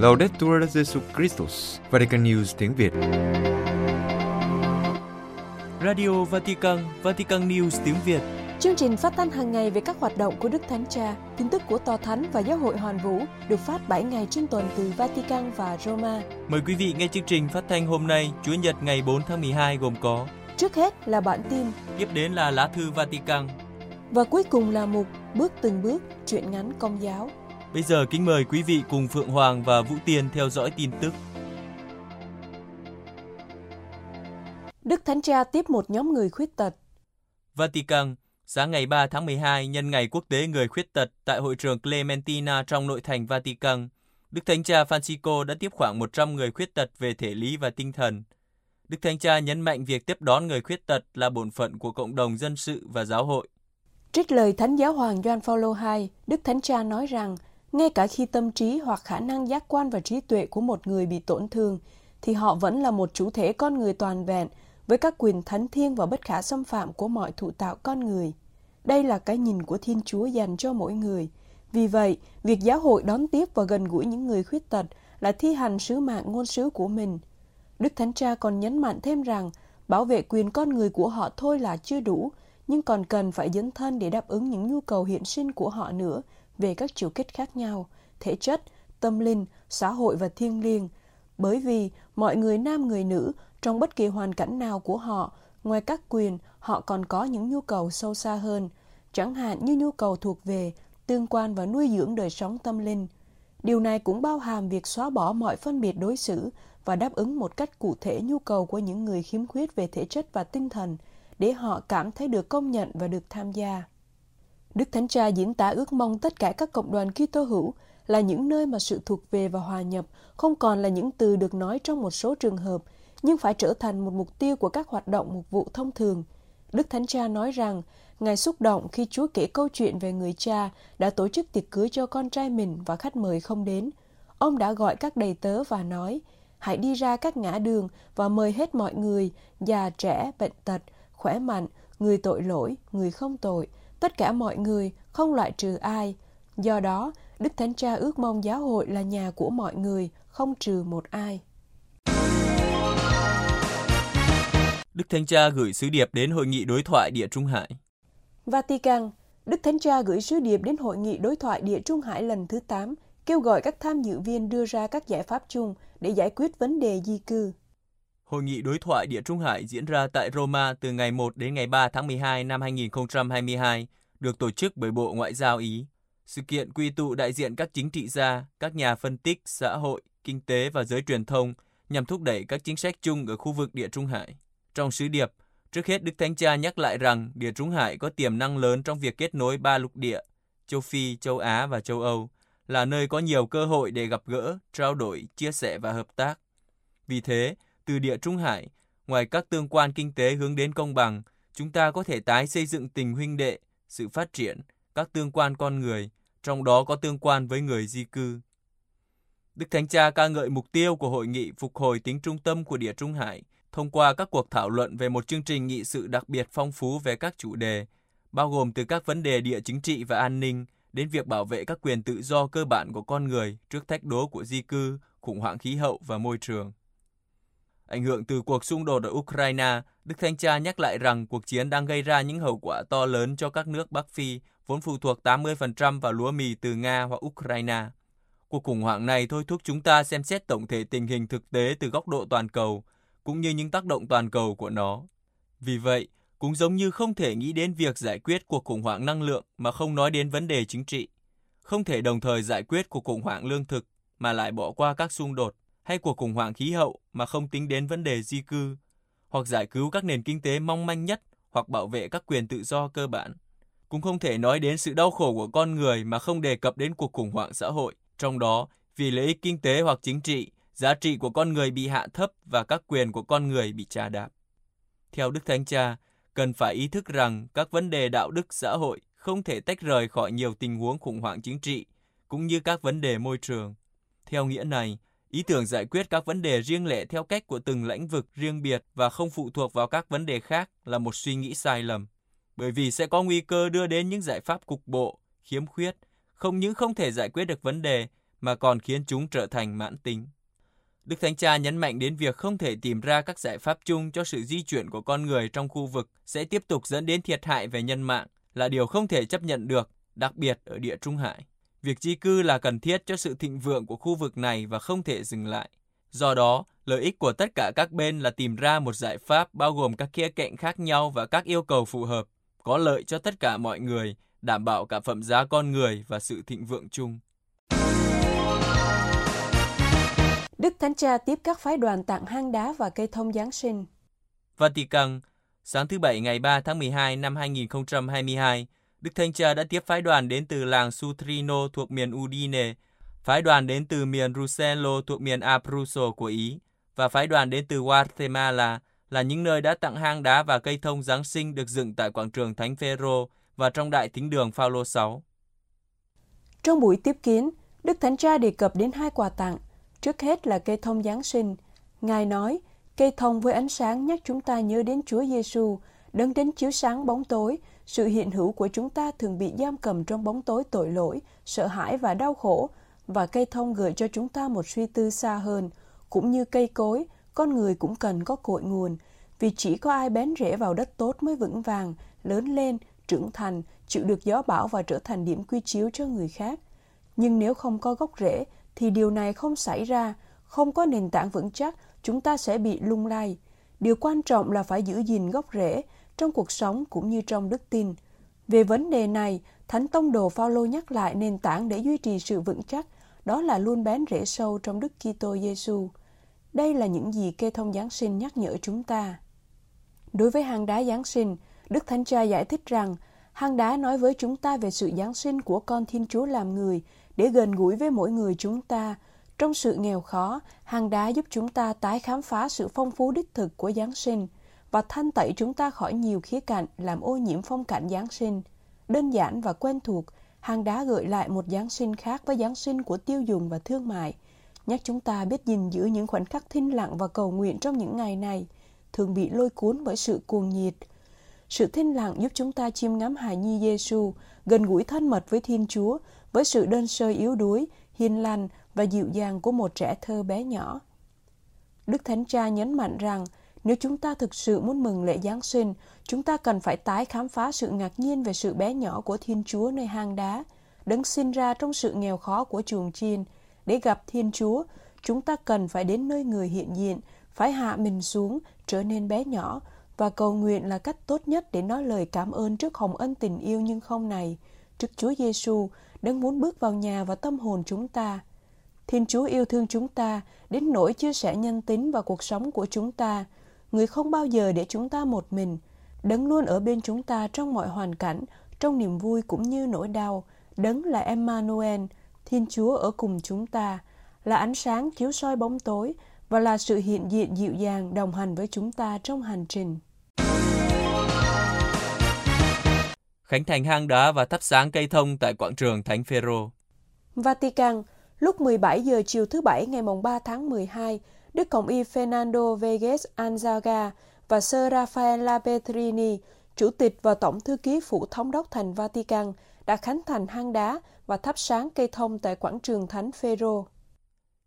Laudetur Jesus Christus, Vatican News tiếng Việt. Radio Vatican, Vatican News tiếng Việt. Chương trình phát thanh hàng ngày về các hoạt động của Đức Thánh Cha, tin tức của Tòa Thánh và Giáo hội Hoàn Vũ được phát 7 ngày trên tuần từ Vatican và Roma. Mời quý vị nghe chương trình phát thanh hôm nay, Chúa Nhật ngày 4 tháng 12 gồm có Trước hết là bản tin, tiếp đến là lá thư Vatican. và cuối cùng là mục Bước từng bước, truyện ngắn công giáo. Bây giờ kính mời quý vị cùng Phượng Hoàng và Vũ Tiên theo dõi tin tức. Đức Thánh Cha tiếp một nhóm người khuyết tật. Vatican, sáng ngày 3 tháng 12 nhân ngày quốc tế người khuyết tật tại hội trường Clementina trong nội thành Vatican, Đức Thánh Cha Francisco đã tiếp khoảng 100 người khuyết tật về thể lý và tinh thần. Đức Thánh Cha nhấn mạnh việc tiếp đón người khuyết tật là bổn phận của cộng đồng dân sự và giáo hội. Trích lời Thánh Giáo Hoàng Gioan Phaolô II, Đức Thánh Cha nói rằng, ngay cả khi tâm trí hoặc khả năng giác quan và trí tuệ của một người bị tổn thương, thì họ vẫn là một chủ thể con người toàn vẹn với các quyền thánh thiêng và bất khả xâm phạm của mọi thụ tạo con người. Đây là cái nhìn của Thiên Chúa dành cho mỗi người. Vì vậy, việc giáo hội đón tiếp và gần gũi những người khuyết tật là thi hành sứ mạng ngôn sứ của mình. Đức Thánh Cha còn nhấn mạnh thêm rằng bảo vệ quyền con người của họ thôi là chưa đủ, nhưng còn cần phải dấn thân để đáp ứng những nhu cầu hiện sinh của họ nữa về các chiều kích khác nhau, thể chất, tâm linh, xã hội và thiêng liêng. Bởi vì mọi người nam người nữ trong bất kỳ hoàn cảnh nào của họ, ngoài các quyền, họ còn có những nhu cầu sâu xa hơn, chẳng hạn như nhu cầu thuộc về, tương quan và nuôi dưỡng đời sống tâm linh. Điều này cũng bao hàm việc xóa bỏ mọi phân biệt đối xử và đáp ứng một cách cụ thể nhu cầu của những người khiếm khuyết về thể chất và tinh thần để họ cảm thấy được công nhận và được tham gia. Đức Thánh Cha diễn tả ước mong tất cả các cộng đoàn Kitô hữu là những nơi mà sự thuộc về và hòa nhập không còn là những từ được nói trong một số trường hợp, nhưng phải trở thành một mục tiêu của các hoạt động mục vụ thông thường. Đức Thánh Cha nói rằng, Ngài xúc động khi Chúa kể câu chuyện về người cha đã tổ chức tiệc cưới cho con trai mình và khách mời không đến. Ông đã gọi các đầy tớ và nói, hãy đi ra các ngã đường và mời hết mọi người, già trẻ, bệnh tật, khỏe mạnh, người tội lỗi, người không tội, tất cả mọi người, không loại trừ ai. Do đó, Đức Thánh Cha ước mong giáo hội là nhà của mọi người, không trừ một ai. Đức Thánh Cha gửi sứ điệp đến hội nghị đối thoại Địa Trung Hải. Vatican, Đức Thánh Cha gửi sứ điệp đến hội nghị đối thoại Địa Trung Hải lần thứ 8, kêu gọi các tham dự viên đưa ra các giải pháp chung để giải quyết vấn đề di cư. Hội nghị đối thoại Địa Trung Hải diễn ra tại Roma từ ngày 1 đến ngày 3 tháng 12 năm 2022, được tổ chức bởi Bộ Ngoại giao Ý. Sự kiện quy tụ đại diện các chính trị gia, các nhà phân tích, xã hội, kinh tế và giới truyền thông nhằm thúc đẩy các chính sách chung ở khu vực Địa Trung Hải. Trong sứ điệp, trước hết Đức Thánh Cha nhắc lại rằng Địa Trung Hải có tiềm năng lớn trong việc kết nối ba lục địa, châu Phi, châu Á và châu Âu, là nơi có nhiều cơ hội để gặp gỡ, trao đổi, chia sẻ và hợp tác. Vì thế, từ Địa Trung Hải, ngoài các tương quan kinh tế hướng đến công bằng, chúng ta có thể tái xây dựng tình huynh đệ, sự phát triển, các tương quan con người, trong đó có tương quan với người di cư. Đức Thánh Cha ca ngợi mục tiêu của hội nghị phục hồi tính trung tâm của Địa Trung Hải thông qua các cuộc thảo luận về một chương trình nghị sự đặc biệt phong phú về các chủ đề, bao gồm từ các vấn đề địa chính trị và an ninh đến việc bảo vệ các quyền tự do cơ bản của con người trước thách đố của di cư, khủng hoảng khí hậu và môi trường. Ảnh hưởng từ cuộc xung đột ở Ukraine, Đức Thánh Cha nhắc lại rằng cuộc chiến đang gây ra những hậu quả to lớn cho các nước Bắc Phi, vốn phụ thuộc 80% vào lúa mì từ Nga hoặc Ukraine. Cuộc khủng hoảng này thôi thúc chúng ta xem xét tổng thể tình hình thực tế từ góc độ toàn cầu, cũng như những tác động toàn cầu của nó. Vì vậy, cũng giống như không thể nghĩ đến việc giải quyết cuộc khủng hoảng năng lượng mà không nói đến vấn đề chính trị. Không thể đồng thời giải quyết cuộc khủng hoảng lương thực mà lại bỏ qua các xung đột hay cuộc khủng hoảng khí hậu mà không tính đến vấn đề di cư, hoặc giải cứu các nền kinh tế mong manh nhất hoặc bảo vệ các quyền tự do cơ bản. Cũng không thể nói đến sự đau khổ của con người mà không đề cập đến cuộc khủng hoảng xã hội, trong đó vì lợi ích kinh tế hoặc chính trị, giá trị của con người bị hạ thấp và các quyền của con người bị trà đạp. Theo Đức Thánh Cha, cần phải ý thức rằng các vấn đề đạo đức xã hội không thể tách rời khỏi nhiều tình huống khủng hoảng chính trị, cũng như các vấn đề môi trường. Theo nghĩa này, ý tưởng giải quyết các vấn đề riêng lẻ theo cách của từng lĩnh vực riêng biệt và không phụ thuộc vào các vấn đề khác là một suy nghĩ sai lầm, bởi vì sẽ có nguy cơ đưa đến những giải pháp cục bộ, khiếm khuyết, không những không thể giải quyết được vấn đề mà còn khiến chúng trở thành mãn tính. Đức Thánh Cha nhấn mạnh đến việc không thể tìm ra các giải pháp chung cho sự di chuyển của con người trong khu vực sẽ tiếp tục dẫn đến thiệt hại về nhân mạng là điều không thể chấp nhận được, đặc biệt ở địa Trung Hải. Việc di cư là cần thiết cho sự thịnh vượng của khu vực này và không thể dừng lại. Do đó, lợi ích của tất cả các bên là tìm ra một giải pháp bao gồm các khía cạnh khác nhau và các yêu cầu phù hợp, có lợi cho tất cả mọi người, đảm bảo cả phẩm giá con người và sự thịnh vượng chung. Đức Thánh Cha tiếp các phái đoàn tặng hang đá và cây thông Giáng sinh. Vatican, sáng thứ Bảy ngày 3 tháng 12 năm 2022, Đức Thánh Cha đã tiếp phái đoàn đến từ làng Sutrino thuộc miền Udine, phái đoàn đến từ miền Rusello thuộc miền Abruzzo của Ý và phái đoàn đến từ Guatemala là những nơi đã tặng hang đá và cây thông Giáng sinh được dựng tại quảng trường Thánh Phaero và trong đại thính đường Phaolô 6. Trong buổi tiếp kiến, Đức Thánh Cha đề cập đến hai quà tặng. Trước hết là cây thông Giáng sinh. Ngài nói, cây thông với ánh sáng nhắc chúng ta nhớ đến Chúa Giêsu, đấng đến chiếu sáng bóng tối, sự hiện hữu của chúng ta thường bị giam cầm trong bóng tối tội lỗi, sợ hãi và đau khổ, và cây thông gợi cho chúng ta một suy tư xa hơn. Cũng như cây cối, con người cũng cần có cội nguồn, vì chỉ có ai bén rễ vào đất tốt mới vững vàng, lớn lên, trưởng thành, chịu được gió bão và trở thành điểm quy chiếu cho người khác. Nhưng nếu không có gốc rễ, thì điều này không xảy ra, không có nền tảng vững chắc, chúng ta sẽ bị lung lay. Điều quan trọng là phải giữ gìn gốc rễ trong cuộc sống cũng như trong đức tin. Về vấn đề này, Thánh Tông Đồ Phaolô nhắc lại nền tảng để duy trì sự vững chắc, đó là luôn bén rễ sâu trong Đức Kitô Giêsu. Đây là những gì cây thông Giáng sinh nhắc nhở chúng ta. Đối với hang đá Giáng sinh, Đức Thánh Cha giải thích rằng hang đá nói với chúng ta về sự Giáng sinh của con Thiên Chúa làm người để gần gũi với mỗi người chúng ta. Trong sự nghèo khó, hang đá giúp chúng ta tái khám phá sự phong phú đích thực của Giáng sinh và thanh tẩy chúng ta khỏi nhiều khía cạnh làm ô nhiễm phong cảnh Giáng sinh. Đơn giản và quen thuộc, hang đá gợi lại một Giáng sinh khác với Giáng sinh của tiêu dùng và thương mại, nhắc chúng ta biết gìn giữ những khoảnh khắc thinh lặng và cầu nguyện trong những ngày này, thường bị lôi cuốn bởi sự cuồng nhiệt. Sự thinh lặng giúp chúng ta chiêm ngắm hài nhi Giêsu, gần gũi thân mật với Thiên Chúa, với sự đơn sơ yếu đuối, hiền lành và dịu dàng của một trẻ thơ bé nhỏ. Đức Thánh Cha nhấn mạnh rằng nếu chúng ta thực sự muốn mừng lễ Giáng sinh, chúng ta cần phải tái khám phá sự ngạc nhiên về sự bé nhỏ của Thiên Chúa nơi hang đá, đấng sinh ra trong sự nghèo khó của chuồng chiên. Để gặp Thiên Chúa, chúng ta cần phải đến nơi người hiện diện, phải hạ mình xuống, trở nên bé nhỏ, và cầu nguyện là cách tốt nhất để nói lời cảm ơn trước hồng ân tình yêu nhưng không này, trước Chúa Giêsu, đấng muốn bước vào nhà và tâm hồn chúng ta. Thiên Chúa yêu thương chúng ta đến nỗi chia sẻ nhân tính và cuộc sống của chúng ta. Người không bao giờ để chúng ta một mình. Đấng luôn ở bên chúng ta trong mọi hoàn cảnh, trong niềm vui cũng như nỗi đau. Đấng là Emmanuel, Thiên Chúa ở cùng chúng ta, là ánh sáng chiếu soi bóng tối và là sự hiện diện dịu dàng đồng hành với chúng ta trong hành trình. Khánh thành hang đá và thắp sáng cây thông tại quảng trường Thánh Phaero. Vatican, lúc 17 giờ chiều thứ Bảy ngày 3 tháng 12, Đức Cộng y Fernando Vegas Anzaga và Sir Rafael Lapetrini, Chủ tịch và Tổng thư ký Phủ Thống đốc thành Vatican, đã khánh thành hang đá và thắp sáng cây thông tại quảng trường Thánh Phaero.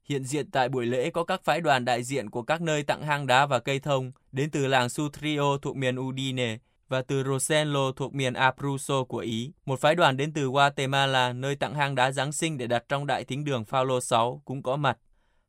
Hiện diện tại buổi lễ có các phái đoàn đại diện của các nơi tặng hang đá và cây thông đến từ làng Sutrio thuộc miền Udine và từ Rosello thuộc miền Abruzzo của Ý. Một phái đoàn đến từ Guatemala nơi tặng hang đá Giáng sinh để đặt trong đại thính đường Phaolô 6 cũng có mặt.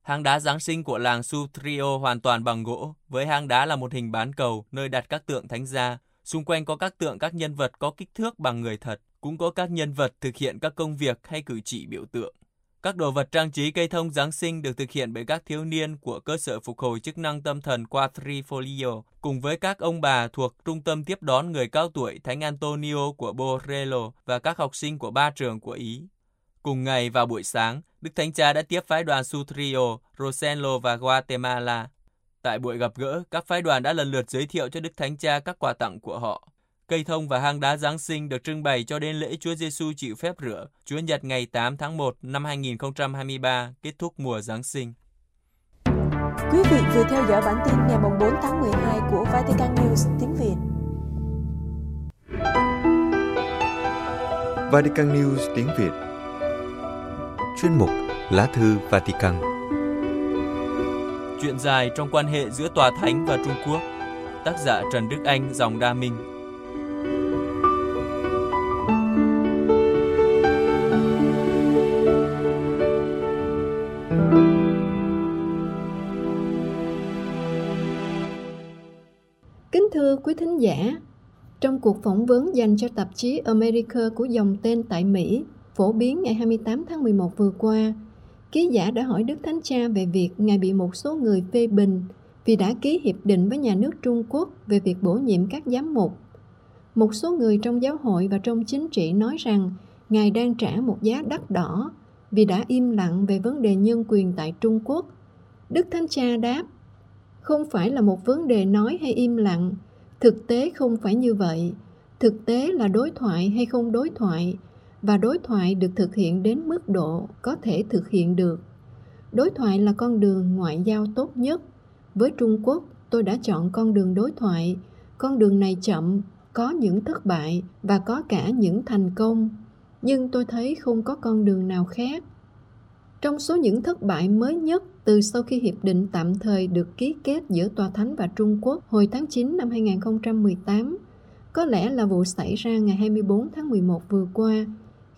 Hang đá Giáng sinh của làng Sutrio hoàn toàn bằng gỗ, với hang đá là một hình bán cầu nơi đặt các tượng thánh gia. Xung quanh có các tượng các nhân vật có kích thước bằng người thật, cũng có các nhân vật thực hiện các công việc hay cử chỉ biểu tượng. Các đồ vật trang trí cây thông Giáng sinh được thực hiện bởi các thiếu niên của cơ sở phục hồi chức năng tâm thần Quattrifolio cùng với các ông bà thuộc trung tâm tiếp đón người cao tuổi Thánh Antonio của Borrello và các học sinh của ba trường của Ý. Cùng ngày vào buổi sáng, Đức Thánh Cha đã tiếp phái đoàn Sutrio, Rosello và Guatemala. Tại buổi gặp gỡ, các phái đoàn đã lần lượt giới thiệu cho Đức Thánh Cha các quà tặng của họ. Cây thông và hang đá Giáng sinh được trưng bày cho đến lễ Chúa Giêsu chịu phép rửa, Chúa Nhật ngày 8 tháng 1 năm 2023, kết thúc mùa Giáng sinh. Quý vị vừa theo dõi bản tin ngày 4 tháng 12 của Vatican News tiếng Việt. Vatican News tiếng Việt Chuyên mục Lá thư Vatican. Chuyện dài trong quan hệ giữa Tòa Thánh và Trung Quốc. Tác giả Trần Đức Anh, dòng Đa Minh. Kính thưa quý thính giả, trong cuộc phỏng vấn dành cho tạp chí America của dòng tên tại Mỹ, phổ biến ngày 28 tháng 11 vừa qua, ký giả đã hỏi Đức Thánh Cha về việc Ngài bị một số người phê bình vì đã ký hiệp định với nhà nước Trung Quốc về việc bổ nhiệm các giám mục. Một số người trong giáo hội và trong chính trị nói rằng Ngài đang trả một giá đắt đỏ vì đã im lặng về vấn đề nhân quyền tại Trung Quốc. Đức Thánh Cha đáp, không phải là một vấn đề nói hay im lặng, thực tế không phải như vậy. Thực tế là đối thoại hay không đối thoại, và đối thoại được thực hiện đến mức độ có thể thực hiện được. Đối thoại là con đường ngoại giao tốt nhất. Với Trung Quốc, tôi đã chọn con đường đối thoại. Con đường này chậm, có những thất bại và có cả những thành công, nhưng tôi thấy không có con đường nào khác. Trong số những thất bại mới nhất từ sau khi hiệp định tạm thời được ký kết giữa Tòa Thánh và Trung Quốc hồi tháng 9 năm 2018, có lẽ là vụ xảy ra ngày 24 tháng 11 vừa qua,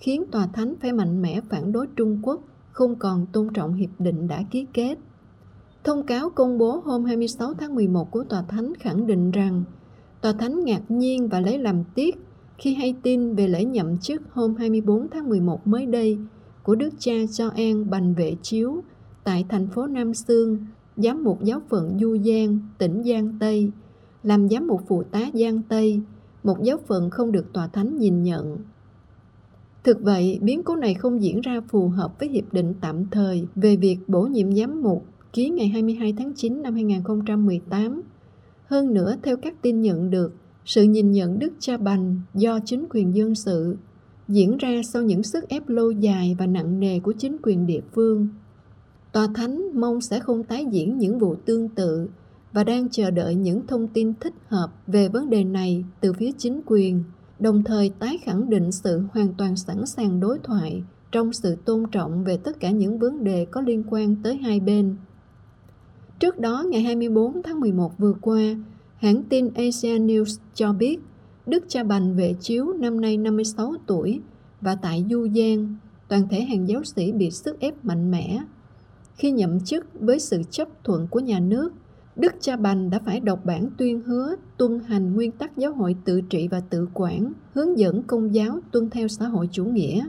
khiến Tòa Thánh phải mạnh mẽ phản đối Trung Quốc không còn tôn trọng hiệp định đã ký kết. Thông cáo công bố hôm 26 tháng 11 của Tòa Thánh khẳng định rằng Tòa Thánh ngạc nhiên và lấy làm tiếc khi hay tin về lễ nhậm chức hôm 24 tháng 11 mới đây của Đức cha Gioan Bành Vệ Chiếu tại thành phố Nam Sương, giám mục giáo phận Du Giang, tỉnh Giang Tây, làm giám mục phụ tá Giang Tây, một giáo phận không được tòa thánh nhìn nhận. Thực vậy, biến cố này không diễn ra phù hợp với hiệp định tạm thời về việc bổ nhiệm giám mục ký ngày 22 tháng 9 năm 2018. Hơn nữa, theo các tin nhận được, sự nhìn nhận Đức Cha Bành do chính quyền dân sự diễn ra sau những sức ép lâu dài và nặng nề của chính quyền địa phương. Tòa Thánh mong sẽ không tái diễn những vụ tương tự và đang chờ đợi những thông tin thích hợp về vấn đề này từ phía chính quyền, đồng thời tái khẳng định sự hoàn toàn sẵn sàng đối thoại trong sự tôn trọng về tất cả những vấn đề có liên quan tới hai bên. Trước đó, ngày 24 tháng 11 vừa qua, hãng tin Asia News cho biết Đức Cha Bành Vệ Chiếu năm nay 56 tuổi và tại Du Giang, toàn thể hàng giáo sĩ bị sức ép mạnh mẽ. Khi nhậm chức với sự chấp thuận của nhà nước, Đức Cha Bành đã phải đọc bản tuyên hứa tuân hành nguyên tắc giáo hội tự trị và tự quản, hướng dẫn công giáo tuân theo xã hội chủ nghĩa.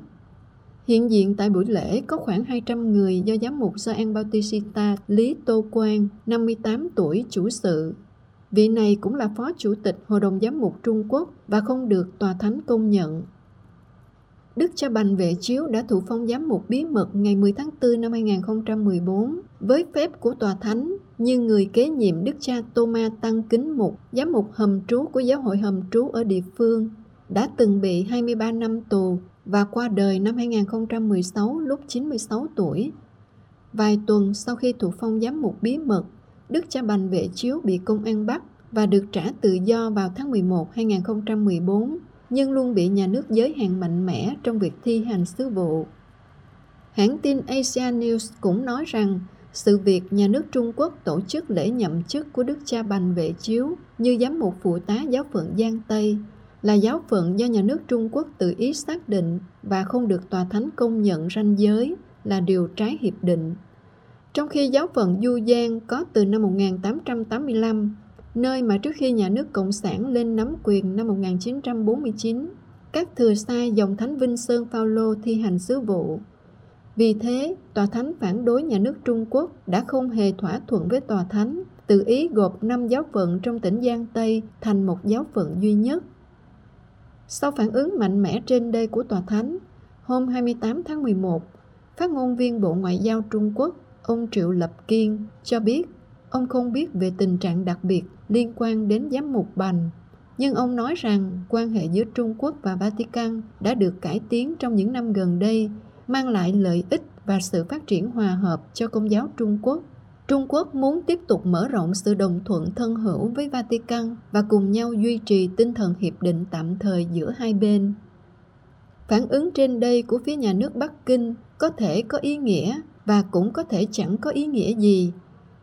Hiện diện tại buổi lễ có khoảng 200 người do giám mục Gioan Bautista Lý Tô Quang, 58 tuổi, chủ sự, Vị này cũng là phó chủ tịch Hội đồng Giám mục Trung Quốc và không được tòa thánh công nhận. Đức cha Bành Vệ Chiếu đã thụ phong giám mục bí mật ngày 10 tháng 4 năm 2014 với phép của tòa thánh như người kế nhiệm Đức cha Thomas Tăng Kính Mục, giám mục hầm trú của giáo hội hầm trú ở địa phương, đã từng bị 23 năm tù và qua đời năm 2016 lúc 96 tuổi. Vài tuần sau khi thụ phong giám mục bí mật, Đức cha Bành Vệ Chiếu bị công an bắt và được trả tự do vào tháng 11 2014, nhưng luôn bị nhà nước giới hạn mạnh mẽ trong việc thi hành sứ vụ. Hãng tin Asia News cũng nói rằng sự việc nhà nước Trung Quốc tổ chức lễ nhậm chức của Đức cha Bành Vệ Chiếu như giám mục phụ tá giáo phận Giang Tây là giáo phận do nhà nước Trung Quốc tự ý xác định và không được tòa thánh công nhận ranh giới là điều trái hiệp định trong khi giáo phận Du Giang có từ năm 1885, nơi mà trước khi nhà nước Cộng sản lên nắm quyền năm 1949, các thừa sai dòng Thánh Vinh Sơn Phaolô thi hành sứ vụ. Vì thế, Tòa Thánh phản đối nhà nước Trung Quốc đã không hề thỏa thuận với Tòa Thánh, tự ý gộp năm giáo phận trong tỉnh Giang Tây thành một giáo phận duy nhất. Sau phản ứng mạnh mẽ trên đây của Tòa Thánh, hôm 28 tháng 11, phát ngôn viên Bộ Ngoại giao Trung Quốc ông Triệu Lập Kiên cho biết ông không biết về tình trạng đặc biệt liên quan đến giám mục Bành. Nhưng ông nói rằng quan hệ giữa Trung Quốc và Vatican đã được cải tiến trong những năm gần đây, mang lại lợi ích và sự phát triển hòa hợp cho công giáo Trung Quốc. Trung Quốc muốn tiếp tục mở rộng sự đồng thuận thân hữu với Vatican và cùng nhau duy trì tinh thần hiệp định tạm thời giữa hai bên. Phản ứng trên đây của phía nhà nước Bắc Kinh có thể có ý nghĩa và cũng có thể chẳng có ý nghĩa gì.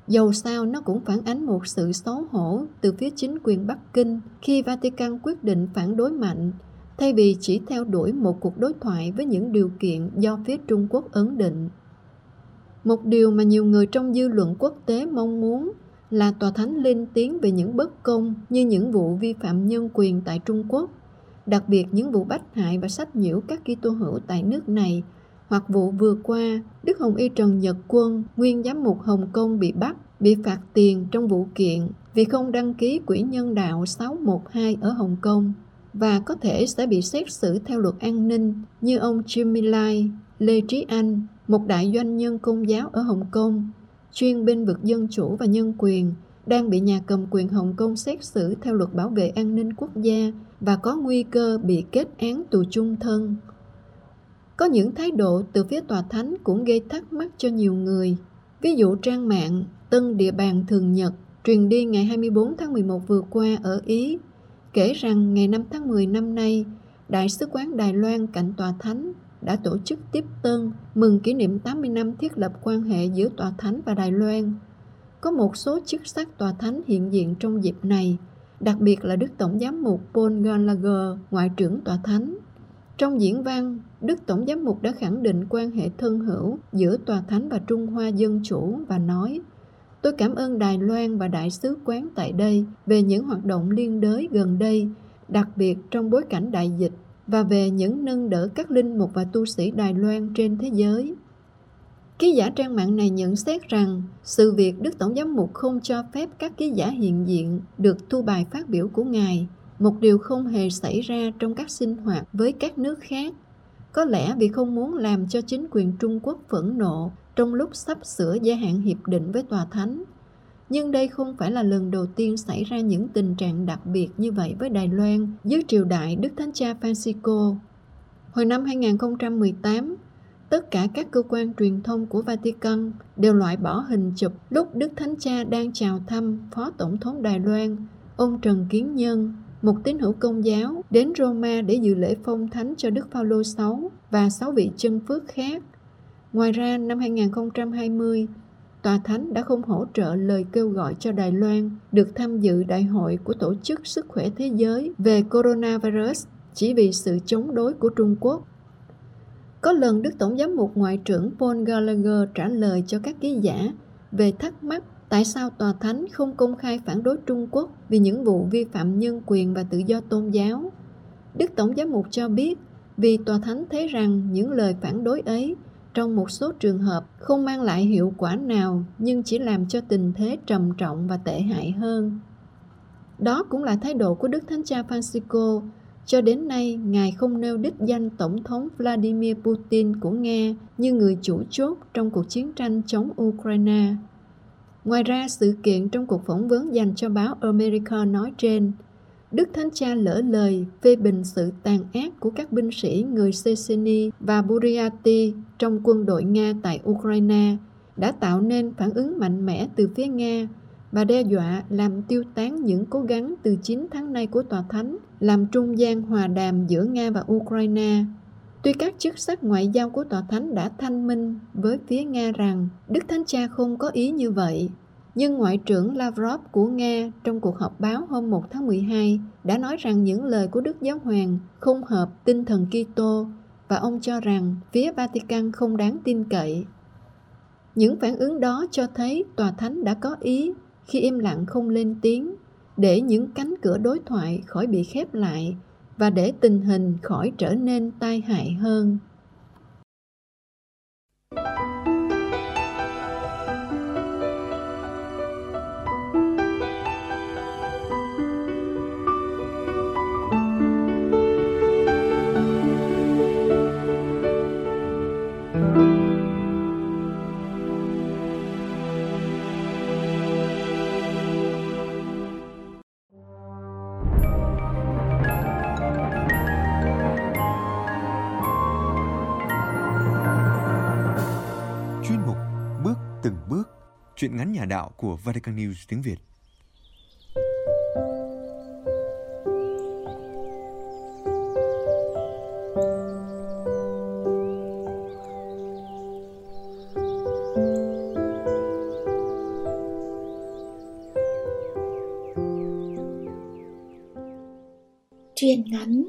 Dầu sao nó cũng phản ánh một sự xấu hổ từ phía chính quyền Bắc Kinh khi Vatican quyết định phản đối mạnh, thay vì chỉ theo đuổi một cuộc đối thoại với những điều kiện do phía Trung Quốc ấn định. Một điều mà nhiều người trong dư luận quốc tế mong muốn là tòa thánh lên tiếng về những bất công như những vụ vi phạm nhân quyền tại Trung Quốc, đặc biệt những vụ bách hại và sách nhiễu các Kitô hữu tại nước này, hoặc vụ vừa qua, Đức Hồng Y Trần Nhật Quân, nguyên giám mục Hồng Kông bị bắt, bị phạt tiền trong vụ kiện vì không đăng ký quỹ nhân đạo 612 ở Hồng Kông và có thể sẽ bị xét xử theo luật an ninh như ông Jimmy Lai, Lê Trí Anh, một đại doanh nhân công giáo ở Hồng Kông, chuyên bên vực dân chủ và nhân quyền, đang bị nhà cầm quyền Hồng Kông xét xử theo luật bảo vệ an ninh quốc gia và có nguy cơ bị kết án tù chung thân. Có những thái độ từ phía tòa thánh cũng gây thắc mắc cho nhiều người. Ví dụ trang mạng Tân Địa bàn Thường Nhật truyền đi ngày 24 tháng 11 vừa qua ở Ý kể rằng ngày 5 tháng 10 năm nay, Đại sứ quán Đài Loan cạnh tòa thánh đã tổ chức tiếp tân mừng kỷ niệm 80 năm thiết lập quan hệ giữa tòa thánh và Đài Loan. Có một số chức sắc tòa thánh hiện diện trong dịp này, đặc biệt là Đức Tổng giám mục Paul Gallagher, ngoại trưởng tòa thánh. Trong diễn văn, Đức Tổng giám mục đã khẳng định quan hệ thân hữu giữa tòa thánh và Trung Hoa Dân Chủ và nói Tôi cảm ơn Đài Loan và Đại sứ quán tại đây về những hoạt động liên đới gần đây, đặc biệt trong bối cảnh đại dịch và về những nâng đỡ các linh mục và tu sĩ Đài Loan trên thế giới. Ký giả trang mạng này nhận xét rằng sự việc Đức Tổng giám mục không cho phép các ký giả hiện diện được thu bài phát biểu của Ngài, một điều không hề xảy ra trong các sinh hoạt với các nước khác. Có lẽ vì không muốn làm cho chính quyền Trung Quốc phẫn nộ trong lúc sắp sửa gia hạn hiệp định với tòa thánh. Nhưng đây không phải là lần đầu tiên xảy ra những tình trạng đặc biệt như vậy với Đài Loan dưới triều đại Đức Thánh Cha Francisco. Hồi năm 2018, tất cả các cơ quan truyền thông của Vatican đều loại bỏ hình chụp lúc Đức Thánh Cha đang chào thăm Phó Tổng thống Đài Loan, ông Trần Kiến Nhân, một tín hữu công giáo đến Roma để dự lễ phong thánh cho Đức Phaolô VI và sáu vị chân phước khác Ngoài ra, năm 2020, Tòa Thánh đã không hỗ trợ lời kêu gọi cho Đài Loan được tham dự đại hội của Tổ chức Sức khỏe Thế giới về coronavirus chỉ vì sự chống đối của Trung Quốc. Có lần Đức Tổng giám mục Ngoại trưởng Paul Gallagher trả lời cho các ký giả về thắc mắc tại sao Tòa Thánh không công khai phản đối Trung Quốc vì những vụ vi phạm nhân quyền và tự do tôn giáo. Đức Tổng giám mục cho biết vì Tòa Thánh thấy rằng những lời phản đối ấy trong một số trường hợp không mang lại hiệu quả nào nhưng chỉ làm cho tình thế trầm trọng và tệ hại hơn. Đó cũng là thái độ của Đức Thánh Cha Francisco. Cho đến nay, Ngài không nêu đích danh Tổng thống Vladimir Putin của Nga như người chủ chốt trong cuộc chiến tranh chống Ukraine. Ngoài ra, sự kiện trong cuộc phỏng vấn dành cho báo America nói trên – Đức Thánh Cha lỡ lời phê bình sự tàn ác của các binh sĩ người Chechnya và Buryati trong quân đội Nga tại Ukraine đã tạo nên phản ứng mạnh mẽ từ phía Nga và đe dọa làm tiêu tán những cố gắng từ 9 tháng nay của Tòa Thánh, làm trung gian hòa đàm giữa Nga và Ukraine. Tuy các chức sắc ngoại giao của Tòa Thánh đã thanh minh với phía Nga rằng Đức Thánh Cha không có ý như vậy nhưng Ngoại trưởng Lavrov của Nga trong cuộc họp báo hôm 1 tháng 12 đã nói rằng những lời của Đức Giáo Hoàng không hợp tinh thần Kitô và ông cho rằng phía Vatican không đáng tin cậy. Những phản ứng đó cho thấy tòa thánh đã có ý khi im lặng không lên tiếng, để những cánh cửa đối thoại khỏi bị khép lại và để tình hình khỏi trở nên tai hại hơn. từng bước, chuyện ngắn nhà đạo của Vatican News tiếng Việt. Chuyện ngắn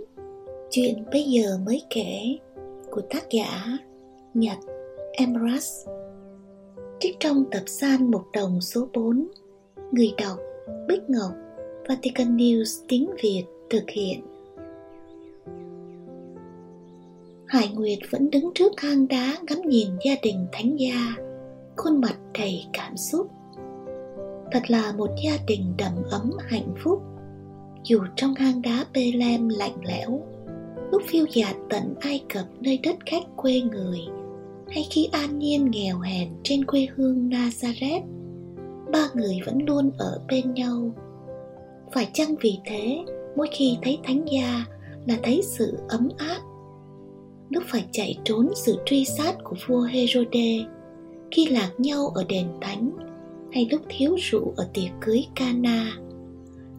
Chuyện bây giờ mới kể của tác giả Nhật trong tập san Mục Đồng số 4 Người đọc Bích Ngọc Vatican News tiếng Việt thực hiện. Hải Nguyệt vẫn đứng trước hang đá ngắm nhìn gia đình thánh gia. Khuôn mặt đầy cảm xúc. Thật là một gia đình đầm ấm hạnh phúc. Dù trong hang đá Bethlehem lạnh lẽo, lúc phiêu dạt tận Ai Cập nơi đất khách quê người, hay khi an nhiên nghèo hèn trên quê hương Nazareth, ba người vẫn luôn ở bên nhau. Phải chăng vì thế, mỗi khi thấy thánh gia là thấy sự ấm áp? Lúc phải chạy trốn sự truy sát của vua Herode, khi lạc nhau ở đền thánh, hay lúc thiếu rượu ở tiệc cưới Cana,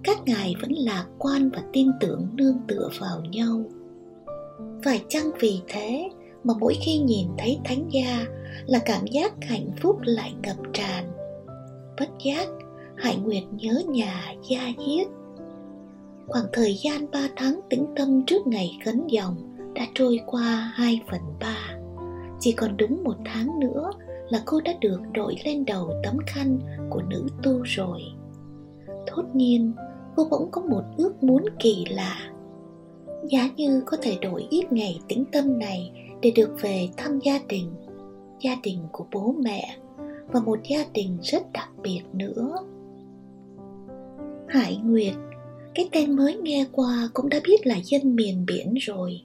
các ngài vẫn lạc quan và tin tưởng nương tựa vào nhau phải chăng vì thế mà mỗi khi nhìn thấy thánh gia là cảm giác hạnh phúc lại ngập tràn. Bất giác, hải nguyệt nhớ nhà gia diết. Khoảng thời gian ba tháng tĩnh tâm trước ngày khấn dòng đã trôi qua hai phần ba. Chỉ còn đúng một tháng nữa là cô đã được đội lên đầu tấm khăn của nữ tu rồi. Thốt nhiên, cô bỗng có một ước muốn kỳ lạ. Giá như có thể đổi ít ngày tĩnh tâm này để được về thăm gia đình gia đình của bố mẹ và một gia đình rất đặc biệt nữa. Hải nguyệt, cái tên mới nghe qua cũng đã biết là dân miền biển rồi.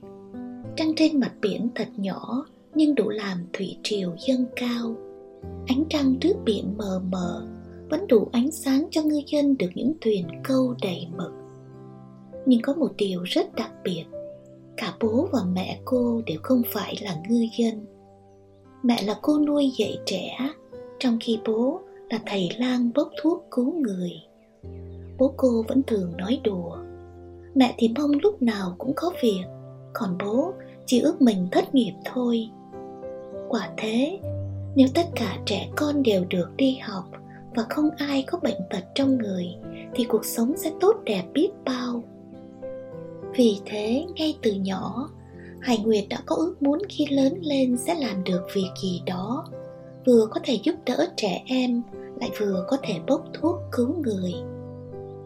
Trăng trên mặt biển thật nhỏ nhưng đủ làm thủy triều dâng cao. Ánh trăng trước biển mờ mờ vẫn đủ ánh sáng cho ngư dân được những thuyền câu đầy mực. Nhưng có một điều rất đặc biệt cả bố và mẹ cô đều không phải là ngư dân. Mẹ là cô nuôi dạy trẻ, trong khi bố là thầy lang bốc thuốc cứu người. Bố cô vẫn thường nói đùa, mẹ thì mong lúc nào cũng có việc, còn bố chỉ ước mình thất nghiệp thôi. Quả thế, nếu tất cả trẻ con đều được đi học và không ai có bệnh tật trong người, thì cuộc sống sẽ tốt đẹp biết bao vì thế, ngay từ nhỏ, hải nguyệt đã có ước muốn khi lớn lên sẽ làm được việc gì đó, vừa có thể giúp đỡ trẻ em, lại vừa có thể bốc thuốc cứu người.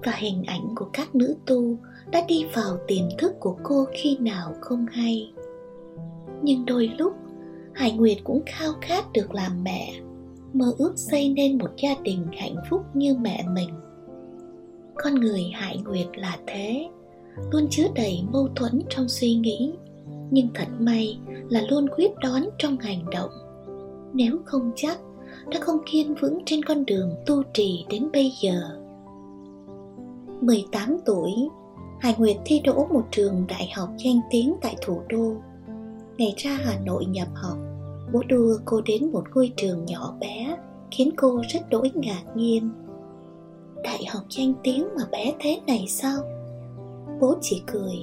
Và hình ảnh của các nữ tu đã đi vào tiềm thức của cô khi nào không hay. Nhưng đôi lúc, hải nguyệt cũng khao khát được làm mẹ, mơ ước xây nên một gia đình hạnh phúc như mẹ mình. Con người hải nguyệt là thế luôn chứa đầy mâu thuẫn trong suy nghĩ, nhưng thật may là luôn quyết đoán trong hành động. Nếu không chắc đã không kiên vững trên con đường tu trì đến bây giờ. 18 tuổi, Hải Nguyệt thi đỗ một trường đại học danh tiếng tại thủ đô. Ngày ra Hà Nội nhập học, bố đưa cô đến một ngôi trường nhỏ bé, khiến cô rất đỗi ngạc nhiên. Đại học danh tiếng mà bé thế này sao? Bố chỉ cười.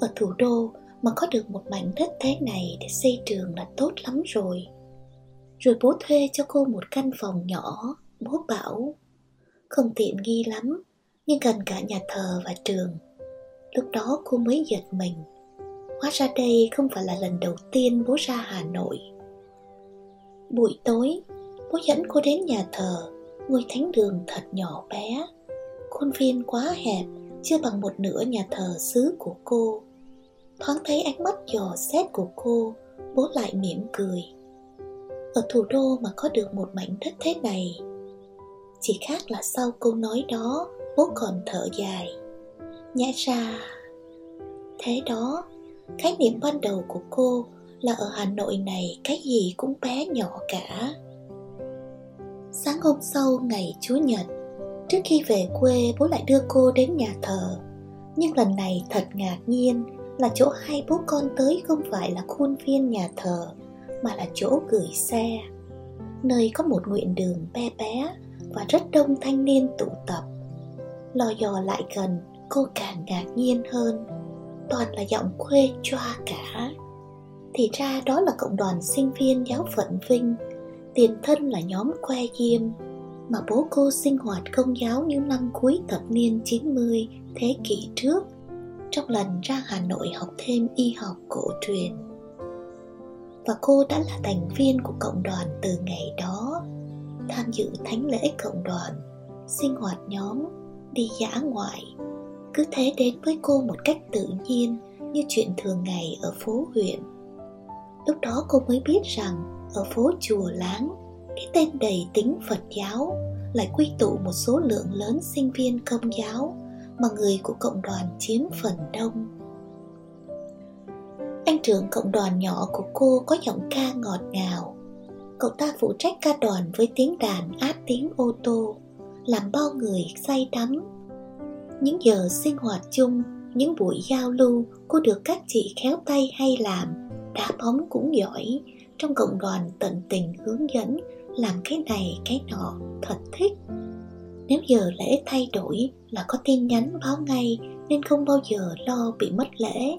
Ở thủ đô mà có được một mảnh đất thế này để xây trường là tốt lắm rồi. Rồi bố thuê cho cô một căn phòng nhỏ bố bảo. Không tiện nghi lắm nhưng gần cả nhà thờ và trường. Lúc đó cô mới giật mình. Hóa ra đây không phải là lần đầu tiên bố ra hà nội. Buổi tối, bố dẫn cô đến nhà thờ, ngôi thánh đường thật nhỏ bé. Khuôn viên quá hẹp, chưa bằng một nửa nhà thờ xứ của cô. Thoáng thấy ánh mắt dò xét của cô, bố lại mỉm cười. Ở thủ đô mà có được một mảnh đất thế này, chỉ khác là sau câu nói đó, bố còn thở dài. Nhã ra, thế đó, khái niệm ban đầu của cô là ở Hà Nội này cái gì cũng bé nhỏ cả. Sáng hôm sau ngày Chúa Nhật, trước khi về quê bố lại đưa cô đến nhà thờ. Nhưng lần này thật ngạc nhiên là chỗ hai bố con tới không phải là khuôn viên nhà thờ mà là chỗ gửi xe. Nơi có một nguyện đường bé bé và rất đông thanh niên tụ tập. Lò dò lại gần, cô càng ngạc nhiên hơn. Toàn là giọng quê choa cả thì ra đó là cộng đoàn sinh viên giáo phận Vinh, tiền thân là nhóm que diêm, mà bố cô sinh hoạt công giáo những năm cuối thập niên 90 thế kỷ trước. trong lần ra Hà Nội học thêm y học cổ truyền. Và cô đã là thành viên của cộng đoàn từ ngày đó, tham dự thánh lễ cộng đoàn, sinh hoạt nhóm, đi dã ngoại. Cứ thế đến với cô một cách tự nhiên như chuyện thường ngày ở phố huyện. Lúc đó cô mới biết rằng ở phố chùa Láng, cái tên đầy tính Phật giáo lại quy tụ một số lượng lớn sinh viên công giáo mà người của cộng đoàn chiếm phần đông. Anh trưởng cộng đoàn nhỏ của cô có giọng ca ngọt ngào. Cậu ta phụ trách ca đoàn với tiếng đàn át tiếng ô tô, làm bao người say đắm. Những giờ sinh hoạt chung, những buổi giao lưu, cô được các chị khéo tay hay làm, đá bóng cũng giỏi, trong cộng đoàn tận tình hướng dẫn làm cái này, cái nọ, thật thích. Nếu giờ lễ thay đổi là có tin nhắn báo ngay, nên không bao giờ lo bị mất lễ.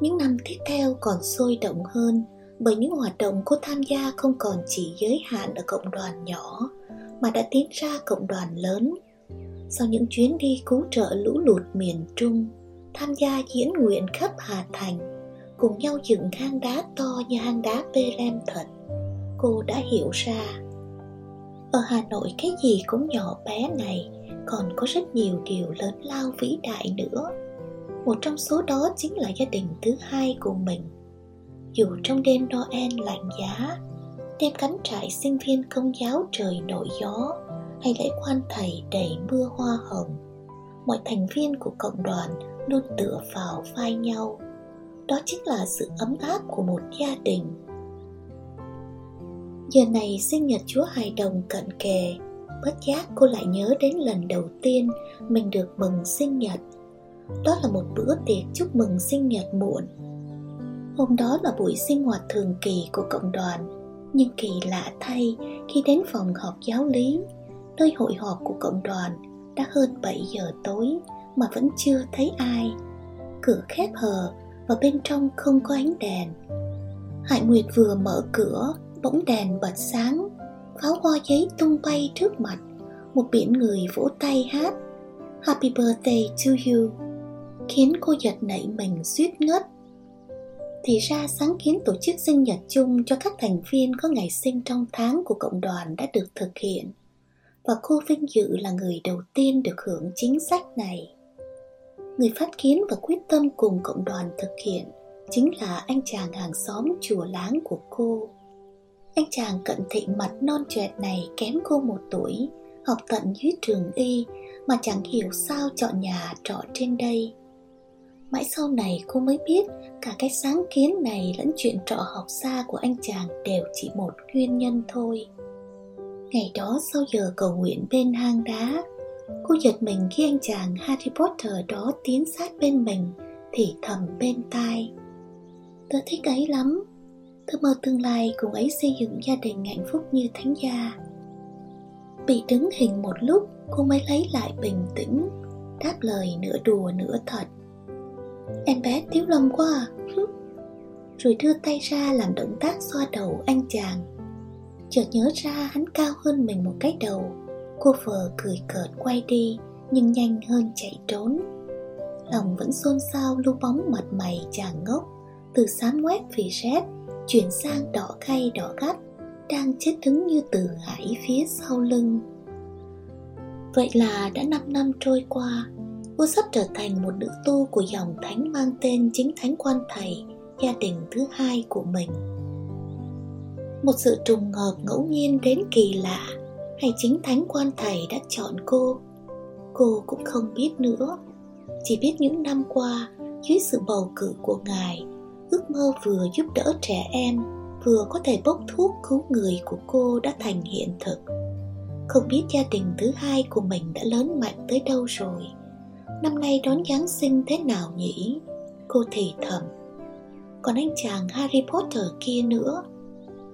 Những năm tiếp theo còn sôi động hơn, bởi những hoạt động cô tham gia không còn chỉ giới hạn ở cộng đoàn nhỏ, mà đã tiến ra cộng đoàn lớn. Sau những chuyến đi cứu trợ lũ lụt miền trung, tham gia diễn nguyện khắp hà thành, cùng nhau dựng hang đá to như hang đá Bethlehem thật cô đã hiểu ra. Ở hà nội cái gì cũng nhỏ bé này, còn có rất nhiều điều lớn lao vĩ đại nữa. Một trong số đó chính là gia đình thứ hai của mình. Dù trong đêm noel lạnh giá, đêm cánh trại sinh viên công giáo trời nổi gió, hay lễ quan thầy đầy mưa hoa hồng, mọi thành viên của cộng đoàn luôn tựa vào vai nhau. Đó chính là sự ấm áp của một gia đình. Giờ này sinh nhật Chúa Hài Đồng cận kề. Bất giác cô lại nhớ đến lần đầu tiên mình được mừng sinh nhật. Đó là một bữa tiệc chúc mừng sinh nhật muộn. Hôm đó là buổi sinh hoạt thường kỳ của cộng đoàn, Nhưng kỳ lạ thay, khi đến phòng họp giáo lý, Nơi hội họp của cộng đoàn đã hơn 7 giờ tối mà vẫn chưa thấy ai. Cửa khép hờ và bên trong không có ánh đèn. Hải Nguyệt vừa mở cửa bỗng đèn bật sáng, pháo hoa giấy tung bay trước mặt, một biển người vỗ tay hát, happy birthday to you, khiến cô giật nảy mình suýt ngất. Thì ra sáng kiến tổ chức sinh nhật chung cho các thành viên có ngày sinh trong tháng của cộng đoàn đã được thực hiện, và cô vinh dự là người đầu tiên được hưởng chính sách này. Người phát kiến và quyết tâm cùng cộng đoàn thực hiện chính là anh chàng hàng xóm chùa láng của cô anh chàng cận thị mặt non trẻ này kém cô một tuổi, học tận dưới trường y mà chẳng hiểu sao chọn nhà trọ trên đây. Mãi sau này cô mới biết cả cái sáng kiến này lẫn chuyện trọ học xa của anh chàng đều chỉ một nguyên nhân thôi. Ngày đó sau giờ cầu nguyện bên hang đá, cô giật mình khi anh chàng Harry Potter đó tiến sát bên mình thì thầm bên tai. Tớ thích ấy lắm, Tôi mơ tương lai cùng ấy xây dựng gia đình hạnh phúc như thánh gia. Bị đứng hình một lúc, cô mới lấy lại bình tĩnh, Đáp lời nửa đùa nửa thật. Em bé thiếu lâm quá à? Rồi đưa tay ra làm động tác xoa đầu anh chàng. Chợt nhớ ra hắn cao hơn mình một cái đầu. Cô vợ cười cợt quay đi, Nhưng nhanh hơn chạy trốn. Lòng vẫn xôn xao lưu bóng mặt mày chàng ngốc, Từ xám ngoét vì rét chuyển sang đỏ cay đỏ gắt, đang chết đứng như từ hải phía sau lưng. Vậy là đã 5 năm trôi qua cô sắp trở thành một nữ tu của dòng thánh mang tên chính thánh quan thầy, gia đình thứ hai của mình. Một sự trùng hợp ngẫu nhiên đến kỳ lạ, hay chính thánh quan thầy đã chọn cô? Cô cũng không biết nữa. Chỉ biết những năm qua, dưới sự bầu cử của ngài ước mơ vừa giúp đỡ trẻ em, vừa có thể bốc thuốc cứu người của cô đã thành hiện thực. Không biết gia đình thứ hai của mình đã lớn mạnh tới đâu rồi. Năm nay đón giáng sinh thế nào nhỉ? Cô thì thầm. Còn anh chàng harry potter kia nữa.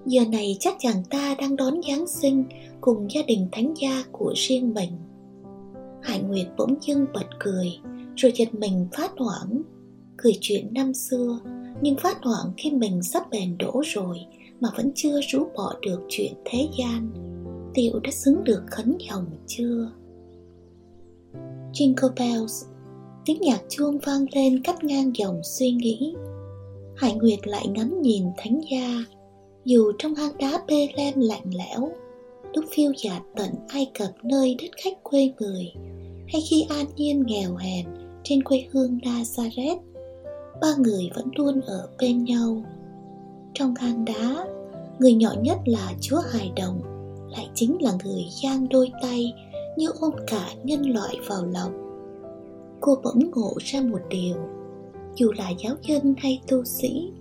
Giờ này chắc chàng ta đang đón giáng sinh cùng gia đình thánh gia của riêng mình. Hải nguyệt bỗng dưng bật cười, rồi giật mình phát hoảng cười chuyện năm xưa, nhưng phát hoảng khi mình sắp bền đổ rồi mà vẫn chưa rũ bỏ được chuyện thế gian. Tiểu đã xứng được khấn hồng chưa? Jingle bells, tiếng nhạc chuông vang lên cắt ngang dòng suy nghĩ. Hải nguyệt lại ngắm nhìn thánh gia, dù trong hang đá bê lem lạnh lẽo, lúc phiêu dạt tận ai cập nơi đất khách quê người hay khi an nhiên nghèo hèn trên quê hương nazareth ba người vẫn luôn ở bên nhau. Trong hang đá, người nhỏ nhất là chúa hài đồng, lại chính là người giang đôi tay như ôm cả nhân loại vào lòng. Cô bỗng ngộ ra một điều, dù là giáo dân hay tu sĩ,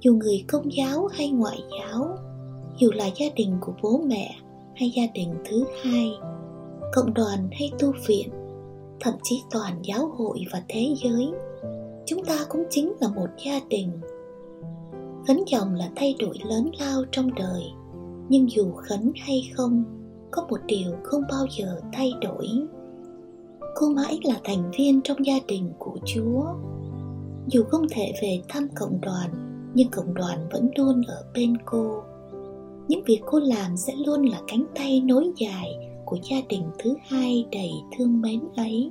dù người công giáo hay ngoại giáo, dù là gia đình của bố mẹ hay gia đình thứ hai, cộng đoàn hay tu viện, thậm chí toàn giáo hội và thế giới chúng ta cũng chính là một gia đình. Khấn dòng là thay đổi lớn lao trong đời, nhưng dù khấn hay không, có một điều không bao giờ thay đổi. Cô mãi là thành viên trong gia đình của chúa. Dù không thể về thăm cộng đoàn, nhưng cộng đoàn vẫn luôn ở bên cô. Những việc cô làm sẽ luôn là cánh tay nối dài của gia đình thứ hai đầy thương mến ấy.